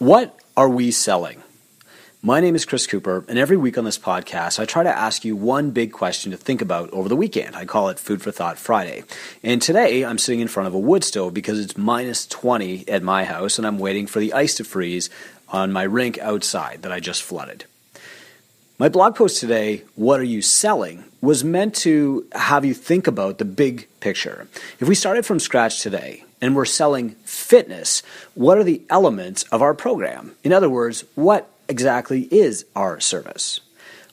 What are we selling? My name is Chris Cooper, and every week on this podcast, I try to ask you one big question to think about over the weekend. I call it Food for Thought Friday. And today, I'm sitting in front of a wood stove because it's minus 20 at my house, and I'm waiting for the ice to freeze on my rink outside that I just flooded. My blog post today, What Are You Selling? was meant to have you think about the big picture. If we started from scratch today, and we're selling fitness, what are the elements of our program? In other words, what exactly is our service?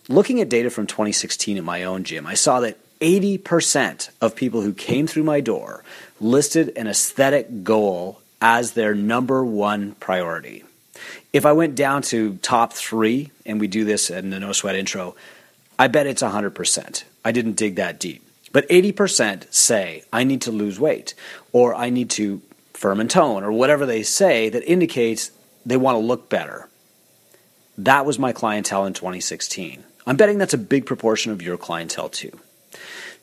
Looking at data from 2016 at my own gym, I saw that 80% of people who came through my door listed an aesthetic goal as their number one priority. If I went down to top three, and we do this in the No Sweat intro, I bet it's 100%. I didn't dig that deep. But 80% say, I need to lose weight, or I need to firm and tone, or whatever they say that indicates they want to look better. That was my clientele in 2016. I'm betting that's a big proportion of your clientele too.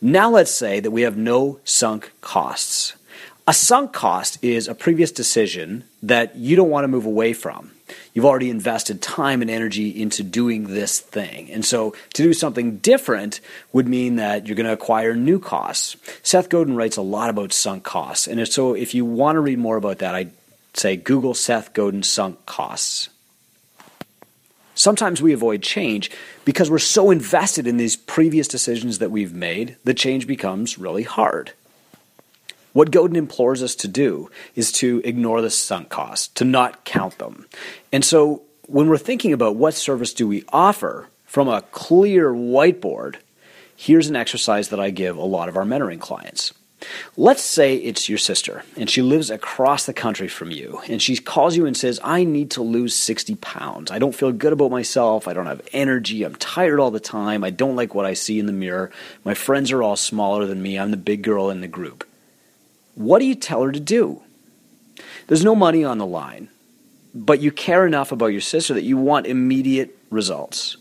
Now let's say that we have no sunk costs. A sunk cost is a previous decision that you don't want to move away from. You've already invested time and energy into doing this thing. And so to do something different would mean that you're going to acquire new costs. Seth Godin writes a lot about sunk costs. And so if you want to read more about that, I'd say Google Seth Godin sunk costs. Sometimes we avoid change because we're so invested in these previous decisions that we've made, the change becomes really hard. What Godin implores us to do is to ignore the sunk costs, to not count them. And so when we're thinking about what service do we offer from a clear whiteboard, here's an exercise that I give a lot of our mentoring clients. Let's say it's your sister and she lives across the country from you and she calls you and says, I need to lose 60 pounds. I don't feel good about myself. I don't have energy. I'm tired all the time. I don't like what I see in the mirror. My friends are all smaller than me. I'm the big girl in the group. What do you tell her to do? There's no money on the line, but you care enough about your sister that you want immediate results.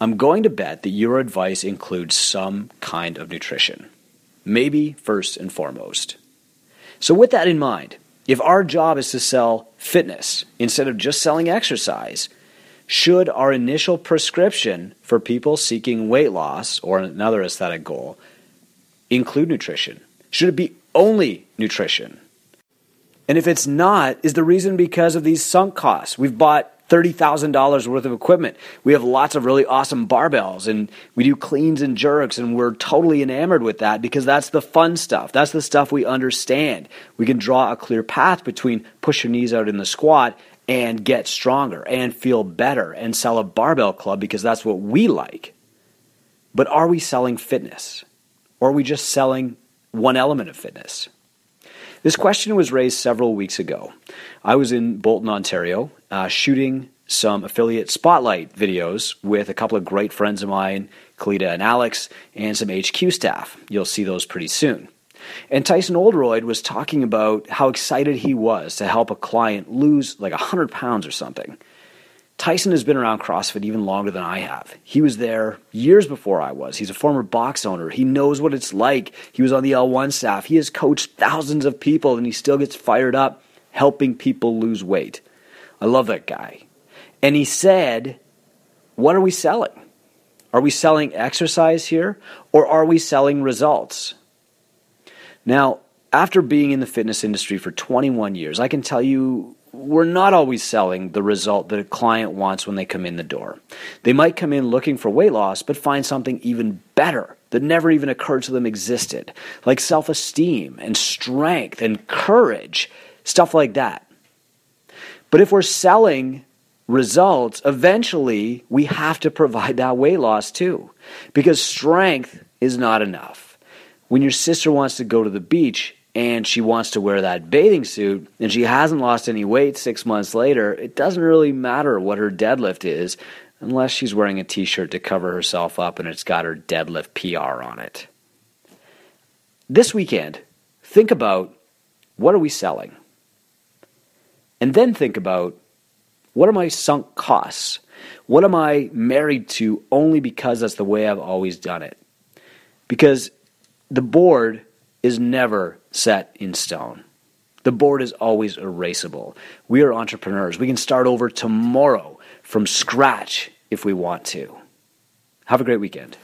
I'm going to bet that your advice includes some kind of nutrition, maybe first and foremost. So, with that in mind, if our job is to sell fitness instead of just selling exercise, should our initial prescription for people seeking weight loss or another aesthetic goal include nutrition? Should it be only nutrition? And if it's not, is the reason because of these sunk costs? We've bought $30,000 worth of equipment. We have lots of really awesome barbells and we do cleans and jerks and we're totally enamored with that because that's the fun stuff. That's the stuff we understand. We can draw a clear path between push your knees out in the squat and get stronger and feel better and sell a barbell club because that's what we like. But are we selling fitness? Or are we just selling one element of fitness? This question was raised several weeks ago. I was in Bolton, Ontario, uh, shooting some affiliate spotlight videos with a couple of great friends of mine, Kalita and Alex, and some HQ staff. You'll see those pretty soon. And Tyson Oldroyd was talking about how excited he was to help a client lose like 100 pounds or something. Tyson has been around CrossFit even longer than I have. He was there years before I was. He's a former box owner. He knows what it's like. He was on the L1 staff. He has coached thousands of people and he still gets fired up helping people lose weight. I love that guy. And he said, What are we selling? Are we selling exercise here or are we selling results? Now, after being in the fitness industry for 21 years, I can tell you we're not always selling the result that a client wants when they come in the door. They might come in looking for weight loss, but find something even better that never even occurred to them existed, like self esteem and strength and courage, stuff like that. But if we're selling results, eventually we have to provide that weight loss too, because strength is not enough. When your sister wants to go to the beach, and she wants to wear that bathing suit and she hasn't lost any weight six months later, it doesn't really matter what her deadlift is unless she's wearing a t shirt to cover herself up and it's got her deadlift PR on it. This weekend, think about what are we selling? And then think about what are my sunk costs? What am I married to only because that's the way I've always done it? Because the board is never set in stone. The board is always erasable. We are entrepreneurs. We can start over tomorrow from scratch if we want to. Have a great weekend.